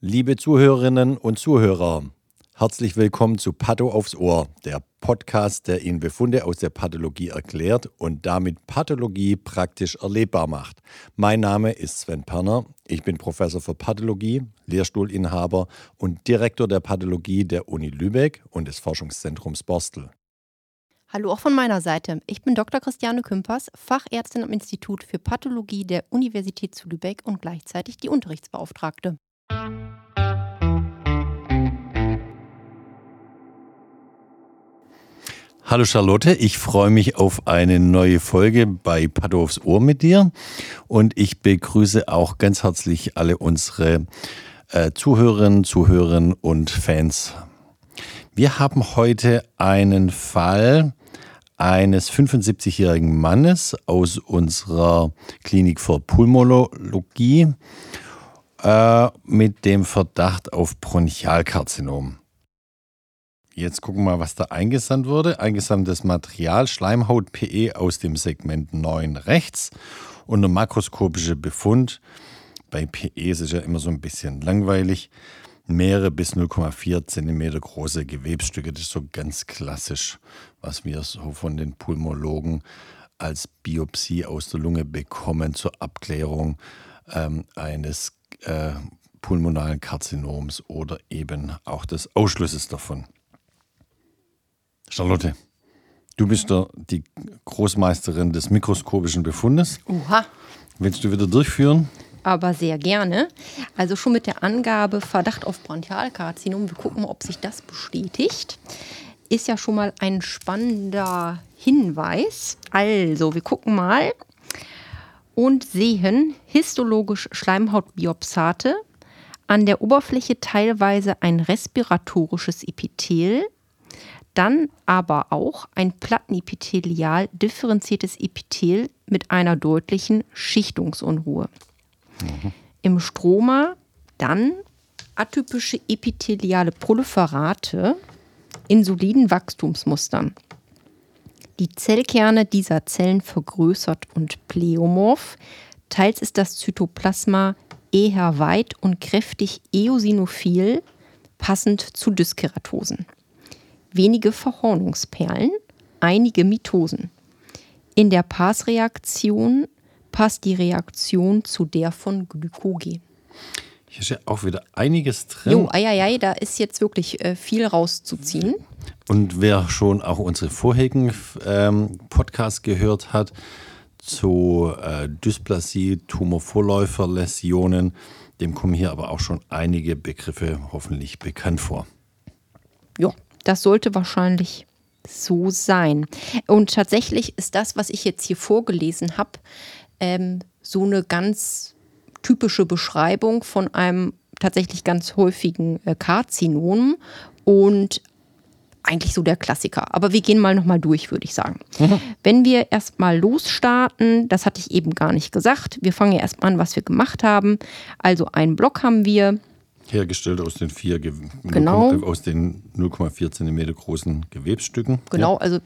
Liebe Zuhörerinnen und Zuhörer, herzlich willkommen zu Patho aufs Ohr, der Podcast, der Ihnen Befunde aus der Pathologie erklärt und damit Pathologie praktisch erlebbar macht. Mein Name ist Sven Perner, ich bin Professor für Pathologie, Lehrstuhlinhaber und Direktor der Pathologie der Uni Lübeck und des Forschungszentrums Borstel. Hallo auch von meiner Seite. Ich bin Dr. Christiane Kümpers, Fachärztin am Institut für Pathologie der Universität zu Lübeck und gleichzeitig die Unterrichtsbeauftragte. Hallo Charlotte, ich freue mich auf eine neue Folge bei Pato aufs Ohr mit dir und ich begrüße auch ganz herzlich alle unsere äh, Zuhörerinnen, Zuhörer und Fans. Wir haben heute einen Fall eines 75-jährigen Mannes aus unserer Klinik für Pulmonologie äh, mit dem Verdacht auf Bronchialkarzinom. Jetzt gucken wir mal, was da eingesandt wurde. Eingesandtes Material Schleimhaut-PE aus dem Segment 9 rechts und der makroskopische Befund. Bei PE ist es ja immer so ein bisschen langweilig. Mehrere bis 0,4 cm große Gewebsstücke, das ist so ganz klassisch, was wir so von den Pulmologen als Biopsie aus der Lunge bekommen zur Abklärung ähm, eines äh, pulmonalen Karzinoms oder eben auch des Ausschlusses davon. Charlotte, du bist der, die Großmeisterin des mikroskopischen Befundes. Oha. Willst du wieder durchführen? Aber sehr gerne. Also schon mit der Angabe Verdacht auf Bronchialkarzinom. Wir gucken mal, ob sich das bestätigt. Ist ja schon mal ein spannender Hinweis. Also, wir gucken mal und sehen histologisch Schleimhautbiopsate, an der Oberfläche teilweise ein respiratorisches Epithel, dann aber auch ein plattenepithelial differenziertes Epithel mit einer deutlichen Schichtungsunruhe. Mhm. Im Stroma dann atypische epitheliale Proliferate in soliden Wachstumsmustern. Die Zellkerne dieser Zellen vergrößert und pleomorph. Teils ist das Zytoplasma eher weit und kräftig eosinophil, passend zu Dyskeratosen. Wenige Verhornungsperlen, einige Mitosen. In der Passreaktion passt die Reaktion zu der von Glykogen. Hier ist ja auch wieder einiges drin. Jo, ei, da ist jetzt wirklich äh, viel rauszuziehen. Und wer schon auch unsere vorherigen ähm, Podcasts gehört hat zu äh, Dysplasie, Tumorvorläuferläsionen, dem kommen hier aber auch schon einige Begriffe hoffentlich bekannt vor. Ja, das sollte wahrscheinlich so sein. Und tatsächlich ist das, was ich jetzt hier vorgelesen habe, ähm, so eine ganz typische Beschreibung von einem tatsächlich ganz häufigen äh, Karzinom und eigentlich so der Klassiker. Aber wir gehen mal nochmal durch, würde ich sagen. Mhm. Wenn wir erstmal losstarten, das hatte ich eben gar nicht gesagt. Wir fangen ja erstmal an, was wir gemacht haben. Also einen Block haben wir. Hergestellt aus den vier genau. aus den 0,4 cm großen Gewebsstücken. Genau, ja. also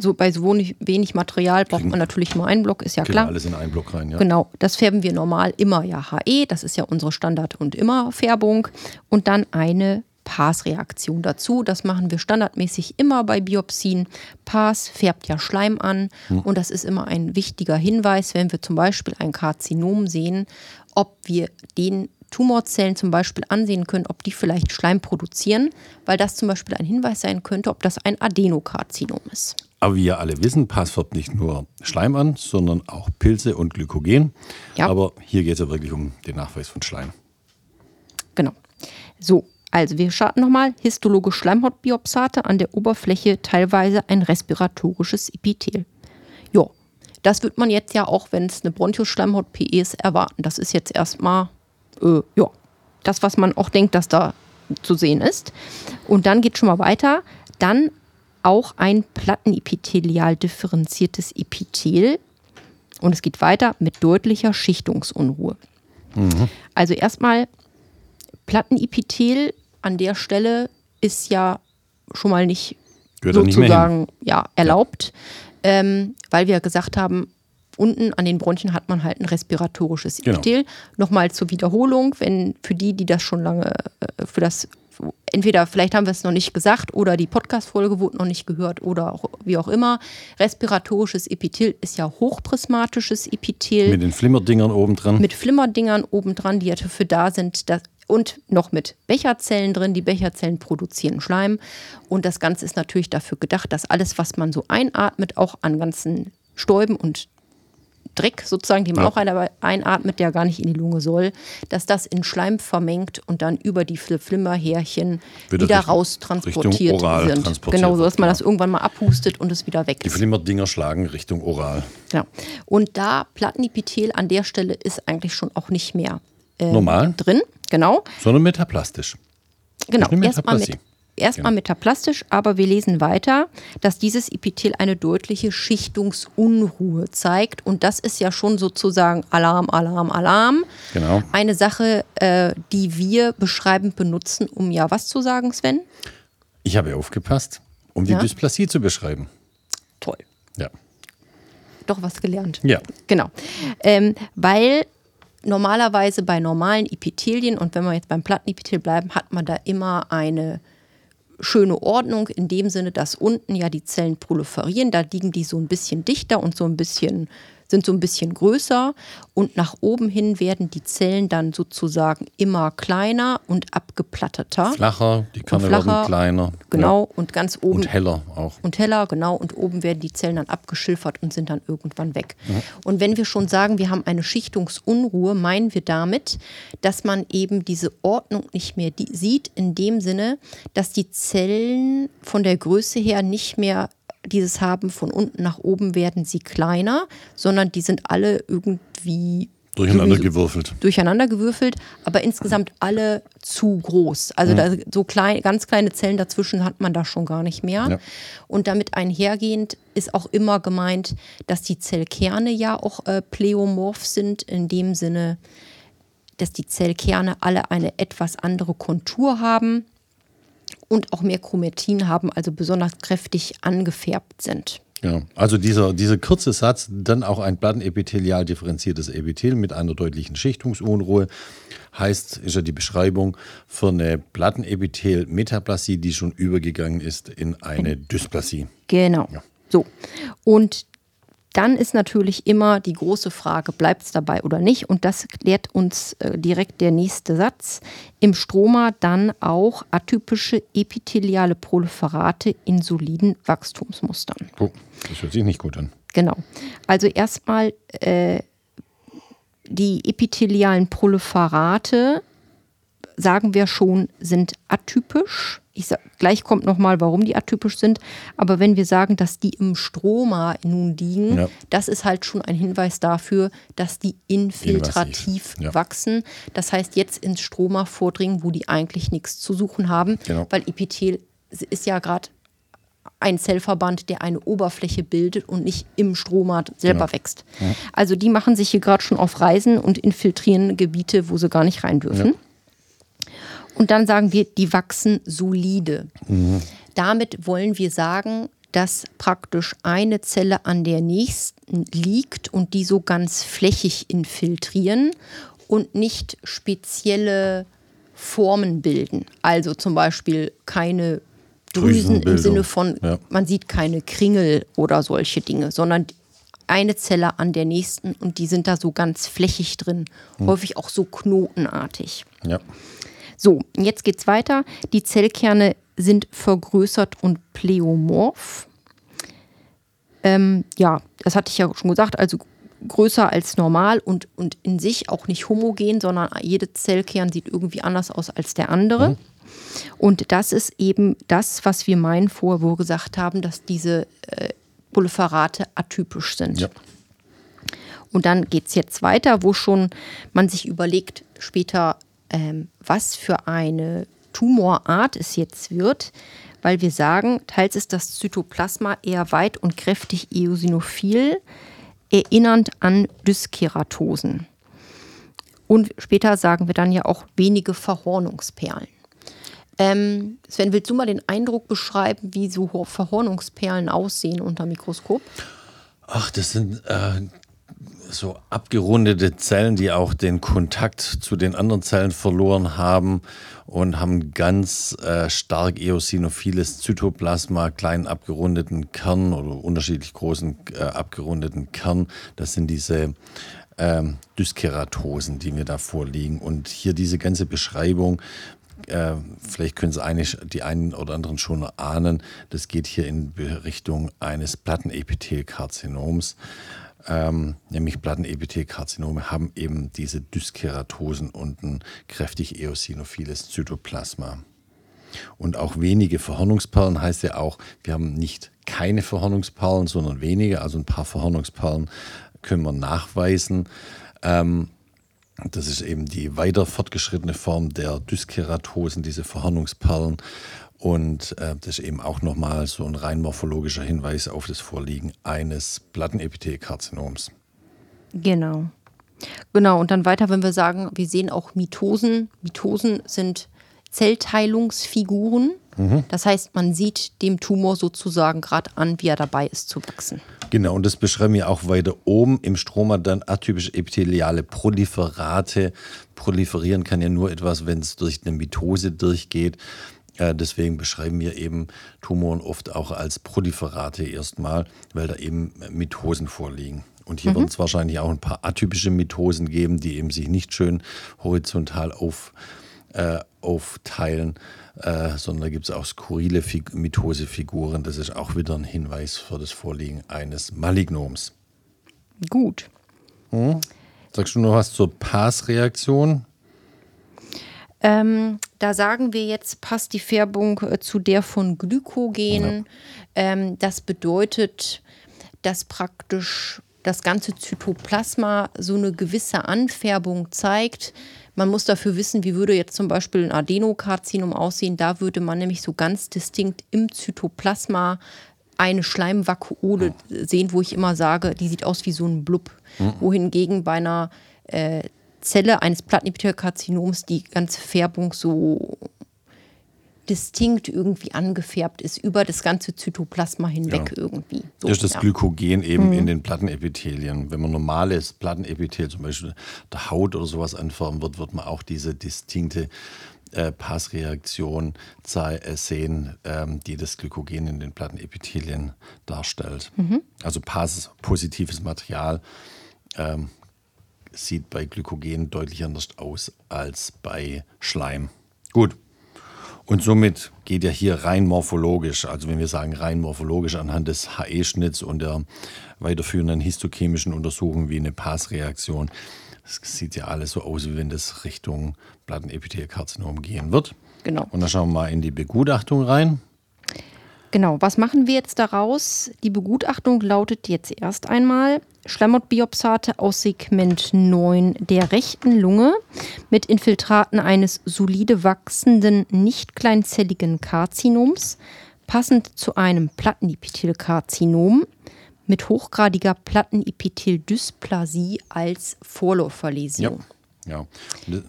so bei so wenig Material braucht man natürlich nur einen Block, ist ja klar. alles in einen Block rein, ja. Genau, das färben wir normal immer ja HE, das ist ja unsere Standard- und immer Färbung. Und dann eine Pass-Reaktion dazu. Das machen wir standardmäßig immer bei Biopsien. Pass färbt ja Schleim an hm. und das ist immer ein wichtiger Hinweis, wenn wir zum Beispiel ein Karzinom sehen, ob wir den Tumorzellen zum Beispiel ansehen können, ob die vielleicht Schleim produzieren, weil das zum Beispiel ein Hinweis sein könnte, ob das ein Adenokarzinom ist. Aber wie wir alle wissen, Pass färbt nicht nur Schleim an, sondern auch Pilze und Glykogen. Ja. Aber hier geht es ja wirklich um den Nachweis von Schleim. Genau. So, also wir starten nochmal. Histologisch Schleimhautbiopsate an der Oberfläche teilweise ein respiratorisches Epithel. Ja, das wird man jetzt ja auch, wenn es eine Bronchoschleimhaut-PE ist, erwarten. Das ist jetzt erstmal, äh, ja, das, was man auch denkt, dass da zu sehen ist. Und dann geht schon mal weiter. Dann auch ein plattenepithelial differenziertes Epithel. Und es geht weiter mit deutlicher Schichtungsunruhe. Mhm. Also erstmal Plattenepithel an der Stelle ist ja schon mal nicht Gehört sozusagen nicht ja, erlaubt, ja. Ähm, weil wir gesagt haben, unten an den Bronchien hat man halt ein respiratorisches Genau. Epithel. Nochmal zur Wiederholung, wenn für die, die das schon lange, äh, für das, entweder vielleicht haben wir es noch nicht gesagt oder die Podcast-Folge wurde noch nicht gehört oder auch, wie auch immer. Respiratorisches Epithel ist ja hochprismatisches Epithel Mit den Flimmerdingern oben dran. mit Flimmerdingern obendran, die ja dafür da sind, dass, und noch mit Becherzellen drin. Die Becherzellen produzieren Schleim. Und das Ganze ist natürlich dafür gedacht, dass alles, was man so einatmet, auch an ganzen Stäuben und Dreck sozusagen, den man Ja. auch ein- einatmet, der gar nicht in die Lunge soll, dass das in Schleim vermengt und dann über die Fl- Flimmerhärchen Wieder wieder Richtung- raus transportiert Richtung oral wird. transportiert Genau, so dass man wird, das irgendwann mal abhustet und es wieder weg Die ist. Flimmerdinger schlagen Richtung Oral. Ja. Und da Plattenepithel an der Stelle ist eigentlich schon auch nicht mehr äh, Normal, drin. Genau. sondern metaplastisch. Genau. Erstmal mit, erstmal metaplastisch, aber wir lesen weiter, dass dieses Epithel eine deutliche Schichtungsunruhe zeigt. Und das ist ja schon sozusagen Alarm, Alarm, Alarm. Genau. Eine Sache, äh, die wir beschreibend benutzen, um ja was zu sagen, Sven? Ich habe aufgepasst, um die Ja. Dysplasie zu beschreiben. Toll. Ja. Doch was gelernt. Ja. Genau. Ähm, weil normalerweise bei normalen Epithelien, und wenn wir jetzt beim Plattenepithel bleiben, hat man da immer eine schöne Ordnung in dem Sinne, dass unten ja die Zellen proliferieren, da liegen die so ein bisschen dichter und so ein bisschen sind so ein bisschen größer und nach oben hin werden die Zellen dann sozusagen immer kleiner und abgeplatteter. Flacher, die Kerne flacher, kleiner. Genau, Ja. und ganz oben Und heller auch. und heller, genau. Und oben werden die Zellen dann abgeschilfert und sind dann irgendwann weg. Und wenn wir schon sagen, wir haben eine Schichtungsunruhe, meinen wir damit, dass man eben diese Ordnung nicht mehr sieht, in dem Sinne, dass die Zellen von der Größe her nicht mehr dieses haben, von unten nach oben werden sie kleiner, sondern die sind alle irgendwie Durcheinander gewürfelt. durcheinander gewürfelt, aber insgesamt alle zu groß. Also da, so klein, ganz kleine Zellen dazwischen hat man da schon gar nicht mehr. Ja. Und damit einhergehend ist auch immer gemeint, dass die Zellkerne ja auch äh, pleomorph sind, in dem Sinne, dass die Zellkerne alle eine etwas andere Kontur haben und auch mehr Chromatin haben, also besonders kräftig angefärbt sind. Ja. Also dieser, dieser kurze Satz, dann auch ein plattenepithelial differenziertes Epithel mit einer deutlichen Schichtungsunruhe, heißt, ist ja die Beschreibung für eine Plattenepithel-Metaplasie, die schon übergegangen ist in eine Dysplasie. Genau. So. Und dann ist natürlich immer die große Frage, bleibt es dabei oder nicht? Und das klärt uns äh, direkt der nächste Satz. Im Stroma dann auch atypische epitheliale Proliferate in soliden Wachstumsmustern. Oh, das hört sich nicht gut an. Genau. Also erstmal äh, die epithelialen Proliferate, sagen wir schon, sind atypisch. Ich sag, gleich kommt nochmal, warum die atypisch sind. Aber wenn wir sagen, dass die im Stroma nun liegen, Ja. das ist halt schon ein Hinweis dafür, dass die infiltrativ ja. wachsen. Das heißt, jetzt ins Stroma vordringen, wo die eigentlich nichts zu suchen haben, Genau. weil Epithel ist ja gerade ein Zellverband, der eine Oberfläche bildet und nicht im Stroma selber Genau. wächst. Also die machen sich hier gerade schon auf Reisen und infiltrieren Gebiete, wo sie gar nicht rein dürfen. Und dann sagen wir, die wachsen solide. Damit wollen wir sagen, dass praktisch eine Zelle an der nächsten liegt und die so ganz flächig infiltrieren und nicht spezielle Formen bilden. Also zum Beispiel keine Drüsen im. Sinne von, Ja. man sieht keine Kringel oder solche Dinge, sondern eine Zelle an der nächsten und die sind da so ganz flächig drin, häufig auch so knotenartig. Ja. So, jetzt geht's weiter. Die Zellkerne sind vergrößert und pleomorph. Ähm, ja, das hatte ich ja schon gesagt, also größer als normal und, und in sich auch nicht homogen, sondern jede Zellkern sieht irgendwie anders aus als der andere. Und das ist eben das, was wir meinen vorher, wo wir gesagt haben, dass diese äh, Proliferate atypisch sind. Ja. Und dann geht es jetzt weiter, wo schon man sich überlegt später, ähm, was für eine Tumorart es jetzt wird, weil wir sagen, teils ist das Zytoplasma eher weit und kräftig eosinophil, erinnernd an Dyskeratosen. Und später sagen wir dann ja auch wenige Verhornungsperlen. Ähm, Sven, willst du mal den Eindruck beschreiben, wie so Verhornungsperlen aussehen unter Mikroskop? Ach, das sind äh, so abgerundete Zellen, die auch den Kontakt zu den anderen Zellen verloren haben und haben ganz äh, stark eosinophiles Zytoplasma, kleinen abgerundeten Kern oder unterschiedlich großen äh, abgerundeten Kern. Das sind diese ähm, Dyskeratosen, die mir da vorliegen. Und hier diese ganze Beschreibung, äh, vielleicht können Sie eine, die einen oder anderen schon ahnen, das geht hier in Richtung eines Plattenepithelkarzinoms. Ähm, nämlich Plattenepithelkarzinome haben eben diese Dyskeratosen und ein kräftig eosinophiles Zytoplasma. Und auch wenige Verhornungsperlen heißt ja auch, wir haben nicht keine Verhornungsperlen, sondern wenige, also ein paar Verhornungsperlen können wir nachweisen. Ähm, das ist eben die weiter fortgeschrittene Form der Dyskeratosen, diese Verhornungsperlen. Und äh, das ist eben auch nochmal so ein rein morphologischer Hinweis auf das Vorliegen eines Plattenepithelkarzinoms. Genau. Genau, und dann weiter, wenn wir sagen, wir sehen auch Mitosen. Mitosen sind Zellteilungsfiguren. Mhm. Das heißt, man sieht dem Tumor sozusagen gerade an, wie er dabei ist zu wachsen. Genau, und das beschreiben wir auch weiter oben im Stroma dann atypische epitheliale Proliferate. Proliferieren kann ja nur etwas, wenn es durch eine Mitose durchgeht. Äh, deswegen beschreiben wir eben Tumoren oft auch als Proliferate erstmal, weil da eben Mitosen vorliegen. Und hier mhm. wird es wahrscheinlich auch ein paar atypische Mitosen geben, die eben sich nicht schön horizontal auf, äh, aufteilen äh, sondern da gibt es auch skurrile Mitosefiguren. Das ist auch wieder ein Hinweis für das Vorliegen eines Malignoms. Gut. Hm? Sagst du noch was zur Passreaktion? Ähm, da sagen wir jetzt, passt die Färbung äh, zu der von Glykogen. Ja. Ähm, das bedeutet, dass praktisch das ganze Zytoplasma so eine gewisse Anfärbung zeigt. Man muss dafür wissen, wie würde jetzt zum Beispiel ein Adenokarzinom aussehen. Da würde man nämlich so ganz distinkt im Zytoplasma eine Schleimvakuole sehen, wo ich immer sage, die sieht aus wie so ein Blub. Mhm. Wohingegen bei einer äh, Zelle eines Plattenepithelkarzinoms die ganze Färbung so distinkt irgendwie angefärbt ist über das ganze Zytoplasma hinweg ja. irgendwie. So, das ist das ja. Glykogen eben mhm. in den Plattenepithelien. Wenn man normales Plattenepithel, zum Beispiel der Haut oder sowas anfärben wird, wird man auch diese distinkte äh, Passreaktion äh, sehen, ähm, die das Glykogen in den Plattenepithelien darstellt. Mhm. Also Pass positives Material ähm, sieht bei Glykogen deutlich anders aus als bei Schleim. Gut. Und somit geht ja hier rein morphologisch, also wenn wir sagen rein morphologisch anhand des HE-Schnitts und der weiterführenden histochemischen Untersuchung wie eine Passreaktion, das sieht ja alles so aus, wie wenn das Richtung Plattenepithelkarzinom gehen wird. Genau. Und dann schauen wir mal in die Begutachtung rein. Genau, was machen wir jetzt daraus? Die Begutachtung lautet jetzt erst einmal Schleimhautbiopsate aus Segment 9 der rechten Lunge mit Infiltraten eines solide wachsenden, nicht kleinzelligen Karzinoms, passend zu einem Plattenepithelkarzinom mit hochgradiger Plattenepitheldysplasie als Vorläuferläsion. Ja, ja.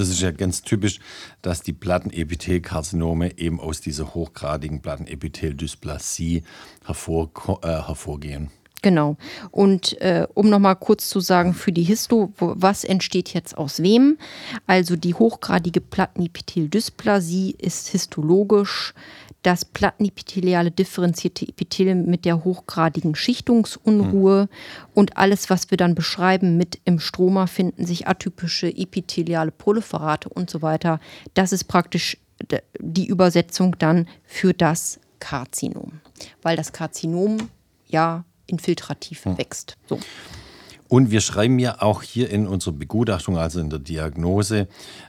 Das ist ja ganz typisch, dass die Plattenepithelkarzinome eben aus dieser hochgradigen Plattenepitheldysplasie hervor, äh, hervorgehen. Genau. Und äh, um nochmal kurz zu sagen für die Histo, was entsteht jetzt aus wem? Also die hochgradige Plattenepitheldysplasie ist histologisch das plattenepitheliale differenzierte Epithel mit der hochgradigen Schichtungsunruhe mhm. und alles, was wir dann beschreiben mit im Stroma finden sich atypische epitheliale Proliferate und so weiter. Das ist praktisch die Übersetzung dann für das Karzinom, weil das Karzinom ja infiltrativ mhm. wächst. So. Und wir schreiben ja auch hier in unserer Begutachtung, also in der Diagnose,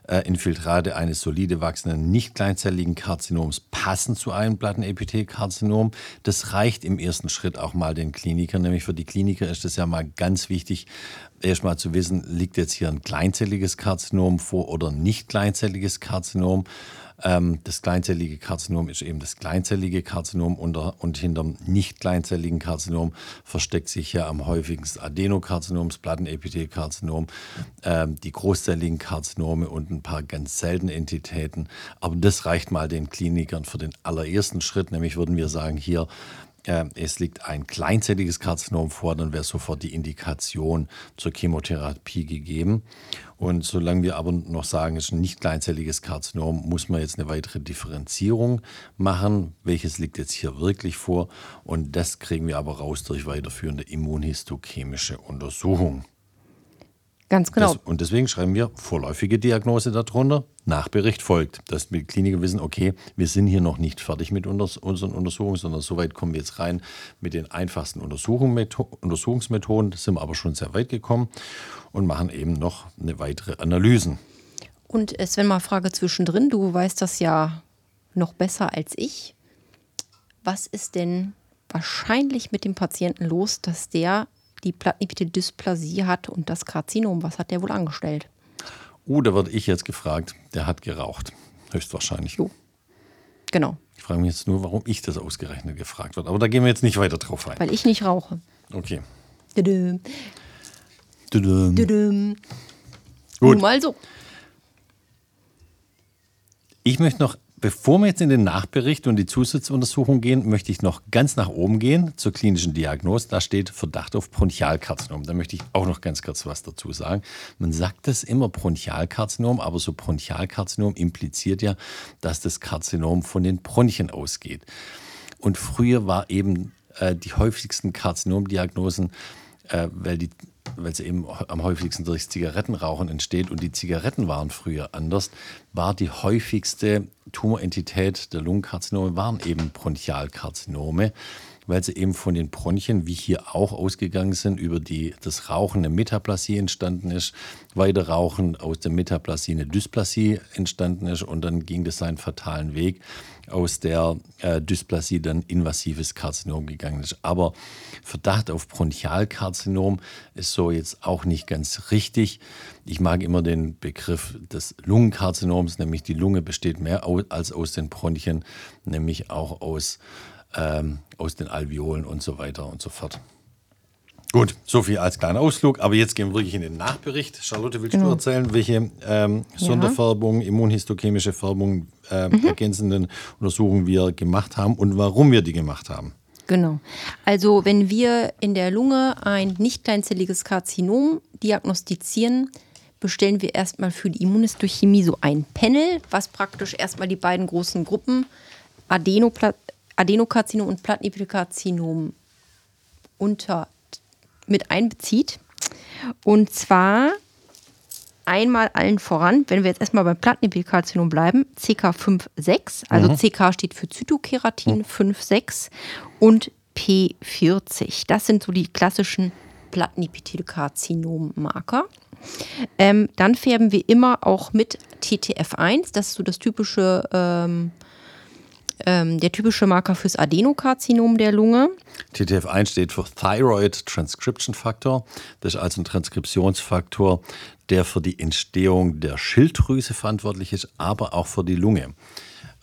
äh, Infiltrate eines solide wachsenden, nicht kleinzelligen Karzinoms passen zu einem Plattenepithelkarzinom. Das reicht im ersten Schritt auch mal den Klinikern. Nämlich für die Kliniker ist es ja mal ganz wichtig, erstmal zu wissen, liegt jetzt hier ein kleinzelliges Karzinom vor oder ein nicht kleinzelliges Karzinom. Ähm, das kleinzellige Karzinom ist eben das kleinzellige Karzinom und hinterm nicht kleinzelligen Karzinom versteckt sich ja am häufigsten Adenokarzinom, das Plattenepithelkarzinom, ähm, die großzelligen Karzinome und ein paar ganz seltene Entitäten. Aber das reicht mal den Klinikern für den allerersten Schritt, nämlich würden wir sagen, hier äh, es liegt ein kleinzelliges Karzinom vor, dann wäre sofort die Indikation zur Chemotherapie gegeben. Und solange wir aber noch sagen, es ist ein nicht kleinzelliges Karzinom, muss man jetzt eine weitere Differenzierung machen. Welches liegt jetzt hier wirklich vor? Und das kriegen wir aber raus durch weiterführende immunhistochemische Untersuchung. Ganz genau. Das, und deswegen schreiben wir vorläufige Diagnose darunter. Nachbericht folgt, dass die Kliniker wissen, okay, wir sind hier noch nicht fertig mit unseren Untersuchungen, sondern soweit kommen wir jetzt rein mit den einfachsten Untersuchungsmethoden. Da sind wir aber schon sehr weit gekommen und machen eben noch eine weitere Analysen. Und Sven, mal Frage zwischendrin. Du weißt das ja noch besser als ich. Was ist denn wahrscheinlich mit dem Patienten los, dass der die Plattenepithel-Dysplasie hat und das Karzinom. Was hat der wohl angestellt? Uh, da werde ich jetzt gefragt. Der hat geraucht. Höchstwahrscheinlich. Jo. Genau. Ich frage mich jetzt nur, warum ich das ausgerechnet gefragt wird. Aber da gehen wir jetzt nicht weiter drauf ein. Weil ich nicht rauche. Okay. Düdüm. Düdüm. Düdüm. Gut. Nun mal so. Ich möchte noch Bevor wir jetzt in den Nachbericht und die Zusatzuntersuchung gehen, möchte ich noch ganz nach oben gehen zur klinischen Diagnose. Da steht Verdacht auf Bronchialkarzinom. Da möchte ich auch noch ganz kurz was dazu sagen. Man sagt das immer Bronchialkarzinom, aber so Bronchialkarzinom impliziert ja, dass das Karzinom von den Bronchien ausgeht. Und früher war eben äh, die häufigsten Karzinomdiagnosen, äh, weil die weil es eben am häufigsten durch Zigarettenrauchen entsteht und die Zigaretten waren früher anders, war die häufigste Tumorentität der Lungenkarzinome waren eben Bronchialkarzinome, weil sie eben von den Bronchien, wie hier auch ausgegangen sind, über die, das Rauchen eine Metaplasie entstanden ist, weiter Rauchen aus der Metaplasie eine Dysplasie entstanden ist und dann ging das seinen fatalen Weg aus der äh, Dysplasie dann invasives Karzinom gegangen ist. Aber Verdacht auf Bronchialkarzinom ist so jetzt auch nicht ganz richtig. Ich mag immer den Begriff des Lungenkarzinoms, nämlich die Lunge besteht mehr als aus den Bronchien, nämlich auch aus, ähm, aus den Alveolen und so weiter und so fort. Gut, so viel als kleiner Ausflug. Aber jetzt gehen wir wirklich in den Nachbericht. Charlotte, willst genau. du erzählen, welche ähm, Sonderfärbungen, immunhistochemische Färbungen, äh, mhm. ergänzenden Untersuchungen wir gemacht haben und warum wir die gemacht haben? Genau. Also wenn wir in der Lunge ein nicht kleinzelliges Karzinom diagnostizieren, bestellen wir erstmal für die Immunhistochemie so ein Panel, was praktisch erstmal die beiden großen Gruppen Adenopla Adenokarzinom und Plattenepithelkarzinom unter mit einbezieht. Und zwar einmal allen voran, wenn wir jetzt erstmal beim Plattenepithelkarzinom bleiben, CK56, also mhm. CK steht für Zytokeratin mhm. 5,6 und P40. Das sind so die klassischen Plattenepithelkarzinom-Marker. Ähm, dann färben wir immer auch mit TTF1, das ist so das typische ähm, ähm, der typische Marker fürs Adenokarzinom der Lunge. TTF1 steht für Thyroid Transcription Factor. Das ist also ein Transkriptionsfaktor, der für die Entstehung der Schilddrüse verantwortlich ist, aber auch für die Lunge.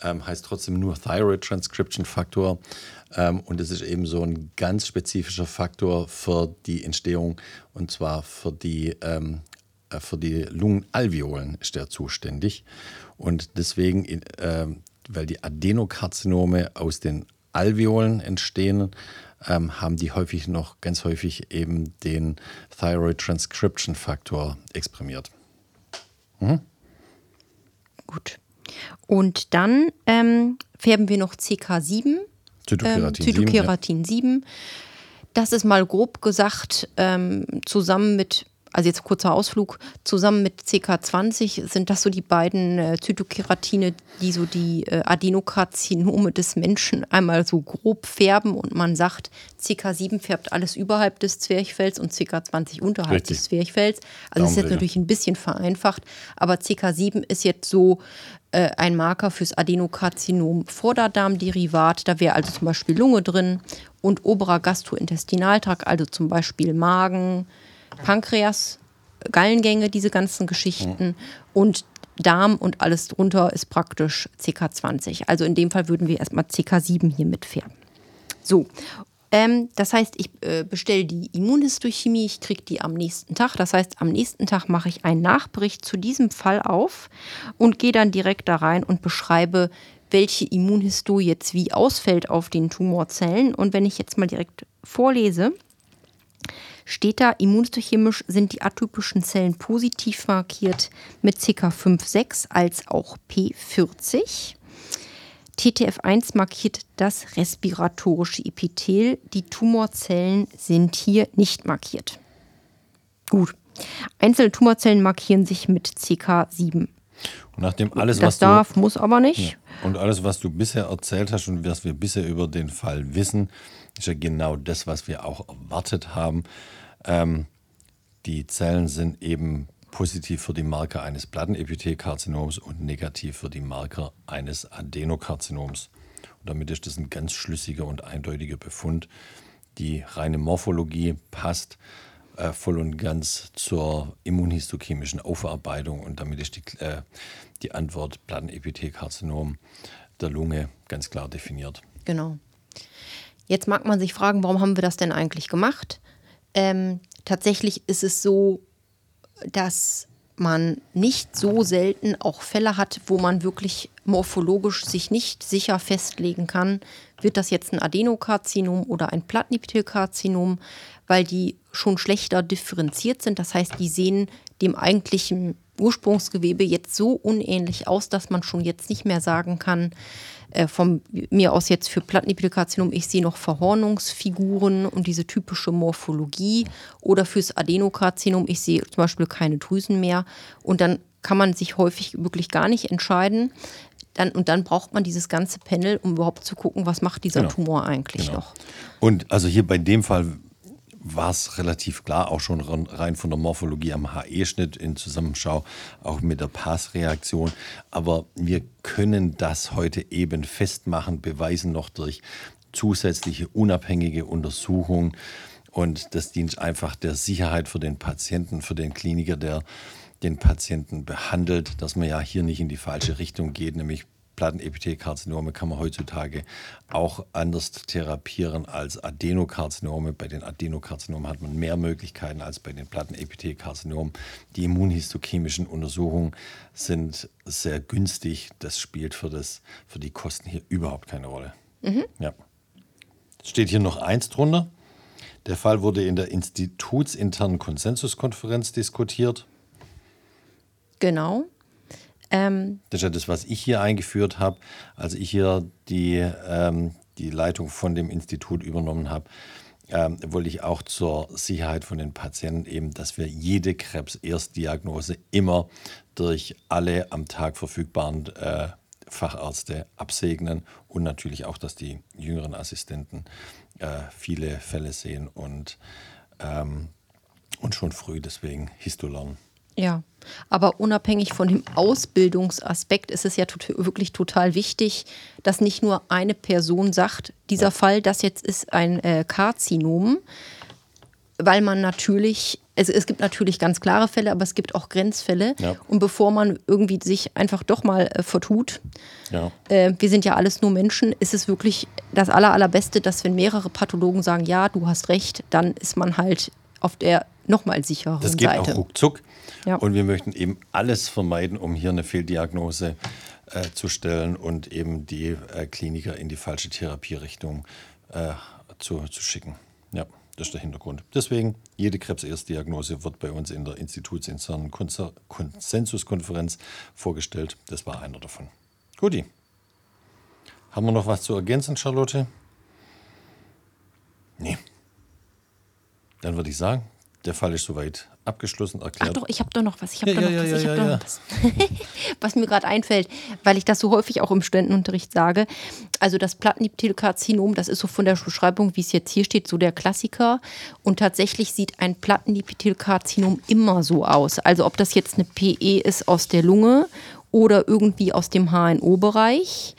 Ähm, heißt trotzdem nur Thyroid Transcription Factor. Ähm, und es ist eben so ein ganz spezifischer Faktor für die Entstehung und zwar für die, ähm, äh, für die Lungenalveolen ist der zuständig. Und deswegen äh, weil die Adenokarzinome aus den Alveolen entstehen, ähm, haben die häufig noch ganz häufig eben den Thyroid Transcription Faktor exprimiert. Mhm. Gut. Und dann ähm, färben wir noch CK7. Zytokeratin, ähm, Zytokeratin 7. 7. Das ist mal grob gesagt ähm, zusammen mit also jetzt kurzer Ausflug, zusammen mit CK20 sind das so die beiden äh, Zytokeratine, die so die äh, Adenokarzinome des Menschen einmal so grob färben und man sagt, CK7 färbt alles überhalb des Zwerchfells und CK20 unterhalb Richtig. des Zwerchfells. Also das ist jetzt natürlich ein bisschen vereinfacht, aber CK7 ist jetzt so äh, ein Marker fürs Adenokarzinom Vorderdarmderivat. Da wäre also zum Beispiel Lunge drin und oberer Gastrointestinaltrakt, also zum Beispiel Magen, Pankreas, Gallengänge, diese ganzen Geschichten. Mhm. Und Darm und alles drunter ist praktisch CK20. Also in dem Fall würden wir erstmal CK7 hier mitfärben. So, ähm, das heißt, ich äh, bestelle die Immunhistochemie, ich kriege die am nächsten Tag. Das heißt, am nächsten Tag mache ich einen Nachbericht zu diesem Fall auf und gehe dann direkt da rein und beschreibe, welche Immunhisto jetzt wie ausfällt auf den Tumorzellen. Und wenn ich jetzt mal direkt vorlese, steht da, immunhistochemisch sind die atypischen Zellen positiv markiert mit CK56 als auch P40. TTF1 markiert das respiratorische Epithel. Die Tumorzellen sind hier nicht markiert. Gut. Einzelne Tumorzellen markieren sich mit CK7. Und nachdem alles, das was darf, du, muss aber nicht. Ja. Und alles, was du bisher erzählt hast und was wir bisher über den Fall wissen, ist ja genau das, was wir auch erwartet haben. Ähm, die Zellen sind eben positiv für die Marker eines Plattenepithelkarzinoms und negativ für die Marker eines Adenokarzinoms. Und damit ist das ein ganz schlüssiger und eindeutiger Befund. Die reine Morphologie passt äh, voll und ganz zur immunhistochemischen Aufarbeitung und damit ist die, äh, die Antwort Plattenepithelkarzinom der Lunge ganz klar definiert. Genau. Jetzt mag man sich fragen, warum haben wir das denn eigentlich gemacht? Ähm, tatsächlich ist es so, dass man nicht so selten auch Fälle hat, wo man wirklich morphologisch sich nicht sicher festlegen kann, wird das jetzt ein Adenokarzinom oder ein Plattenepithelkarzinom, weil die schon schlechter differenziert sind. Das heißt, die sehen dem eigentlichen Ursprungsgewebe jetzt so unähnlich aus, dass man schon jetzt nicht mehr sagen kann, äh, von mir aus jetzt für Plattenepithelkarzinom, ich sehe noch Verhornungsfiguren und diese typische Morphologie oder fürs Adenokarzinom, ich sehe zum Beispiel keine Drüsen mehr und dann kann man sich häufig wirklich gar nicht entscheiden. Dann, und dann braucht man dieses ganze Panel, um überhaupt zu gucken, was macht dieser genau. Tumor eigentlich genau. noch. Und also hier bei dem Fall war es relativ klar, auch schon rein von der Morphologie am HE-Schnitt in Zusammenschau, auch mit der Passreaktion. Aber wir können das heute eben festmachen, beweisen noch durch zusätzliche unabhängige Untersuchungen. Und das dient einfach der Sicherheit für den Patienten, für den Kliniker, der den Patienten behandelt, dass man ja hier nicht in die falsche Richtung geht, nämlich Plattenepithelkarzinome kann man heutzutage auch anders therapieren als Adenokarzinome. Bei den Adenokarzinomen hat man mehr Möglichkeiten als bei den Plattenepithelkarzinomen. Die immunhistochemischen Untersuchungen sind sehr günstig. Das spielt für, das, für die Kosten hier überhaupt keine Rolle. Mhm. Ja. Steht hier noch eins drunter. Der Fall wurde in der institutsinternen Konsensuskonferenz diskutiert. Genau. Ähm, das ist ja das, was ich hier eingeführt habe, als ich hier die, ähm, die Leitung von dem Institut übernommen habe. Ähm, wollte ich auch zur Sicherheit von den Patienten eben, dass wir jede Krebserstdiagnose immer durch alle am Tag verfügbaren äh, Fachärzte absegnen und natürlich auch, dass die jüngeren Assistenten äh, viele Fälle sehen und, ähm, und schon früh deswegen Histolernen. Ja, aber unabhängig von dem Ausbildungsaspekt ist es ja tot wirklich total wichtig, dass nicht nur eine Person sagt, dieser. Fall, das jetzt ist ein äh, Karzinom, weil man natürlich, also es gibt natürlich ganz klare Fälle, aber es gibt auch Grenzfälle. Ja. Und bevor man irgendwie sich einfach doch mal äh, vertut, ja. äh, wir sind ja alles nur Menschen, ist es wirklich das Aller, Allerbeste, dass wenn mehrere Pathologen sagen, ja, du hast recht, dann ist man halt auf der nochmal sichereren Seite. Das geht Seite. auch ruckzuck. Ja. Und wir möchten eben alles vermeiden, um hier eine Fehldiagnose äh, zu stellen und eben die äh, Kliniker in die falsche Therapierichtung äh, zu, zu schicken. Ja, das ist der Hintergrund. Deswegen, jede Krebserstdiagnose wird bei uns in der institutsinternen Konsensuskonferenz vorgestellt. Das war einer davon. Guti. Haben wir noch was zu ergänzen, Charlotte? Nee. Dann würde ich sagen, der Fall ist soweit abgeschlossen erklärt. Ach doch, ich habe doch noch was. Ich habe ja, doch noch ja, was. Ich ja, hab noch was. was mir gerade einfällt, weil ich das so häufig auch im Studentenunterricht sage. Also das Plattenepithelkarzinom, das ist so von der Beschreibung, wie es jetzt hier steht, so der Klassiker. Und tatsächlich sieht ein Plattenepithelkarzinom immer so aus. Also ob das jetzt eine PE ist aus der Lunge oder irgendwie aus dem HNO-Bereich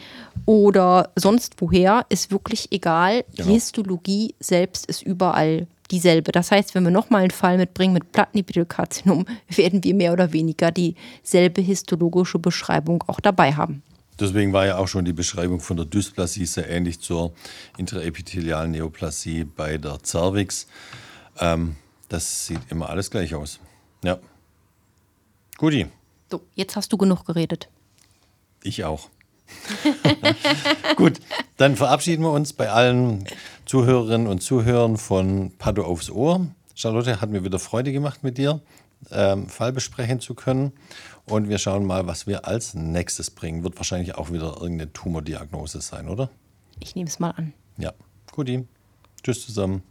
oder sonst woher, ist wirklich egal. Genau. Die Histologie selbst ist überall dieselbe. Das heißt, wenn wir nochmal einen Fall mitbringen mit Plattenepithelkarzinom, werden wir mehr oder weniger dieselbe histologische Beschreibung auch dabei haben. Deswegen war ja auch schon die Beschreibung von der Dysplasie sehr ähnlich zur intraepithelialen Neoplasie bei der Cervix. Ähm, das sieht immer alles gleich aus. Ja. Guti. So, jetzt hast du genug geredet. Ich auch. Gut, dann verabschieden wir uns bei allen Zuhörerinnen und Zuhörern von Pado aufs Ohr. Charlotte, hat mir wieder Freude gemacht mit dir, ähm, Fall besprechen zu können. Und wir schauen mal, was wir als nächstes bringen. Wird wahrscheinlich auch wieder irgendeine Tumordiagnose sein, oder? Ich nehme es mal an. Ja, guti. Tschüss zusammen.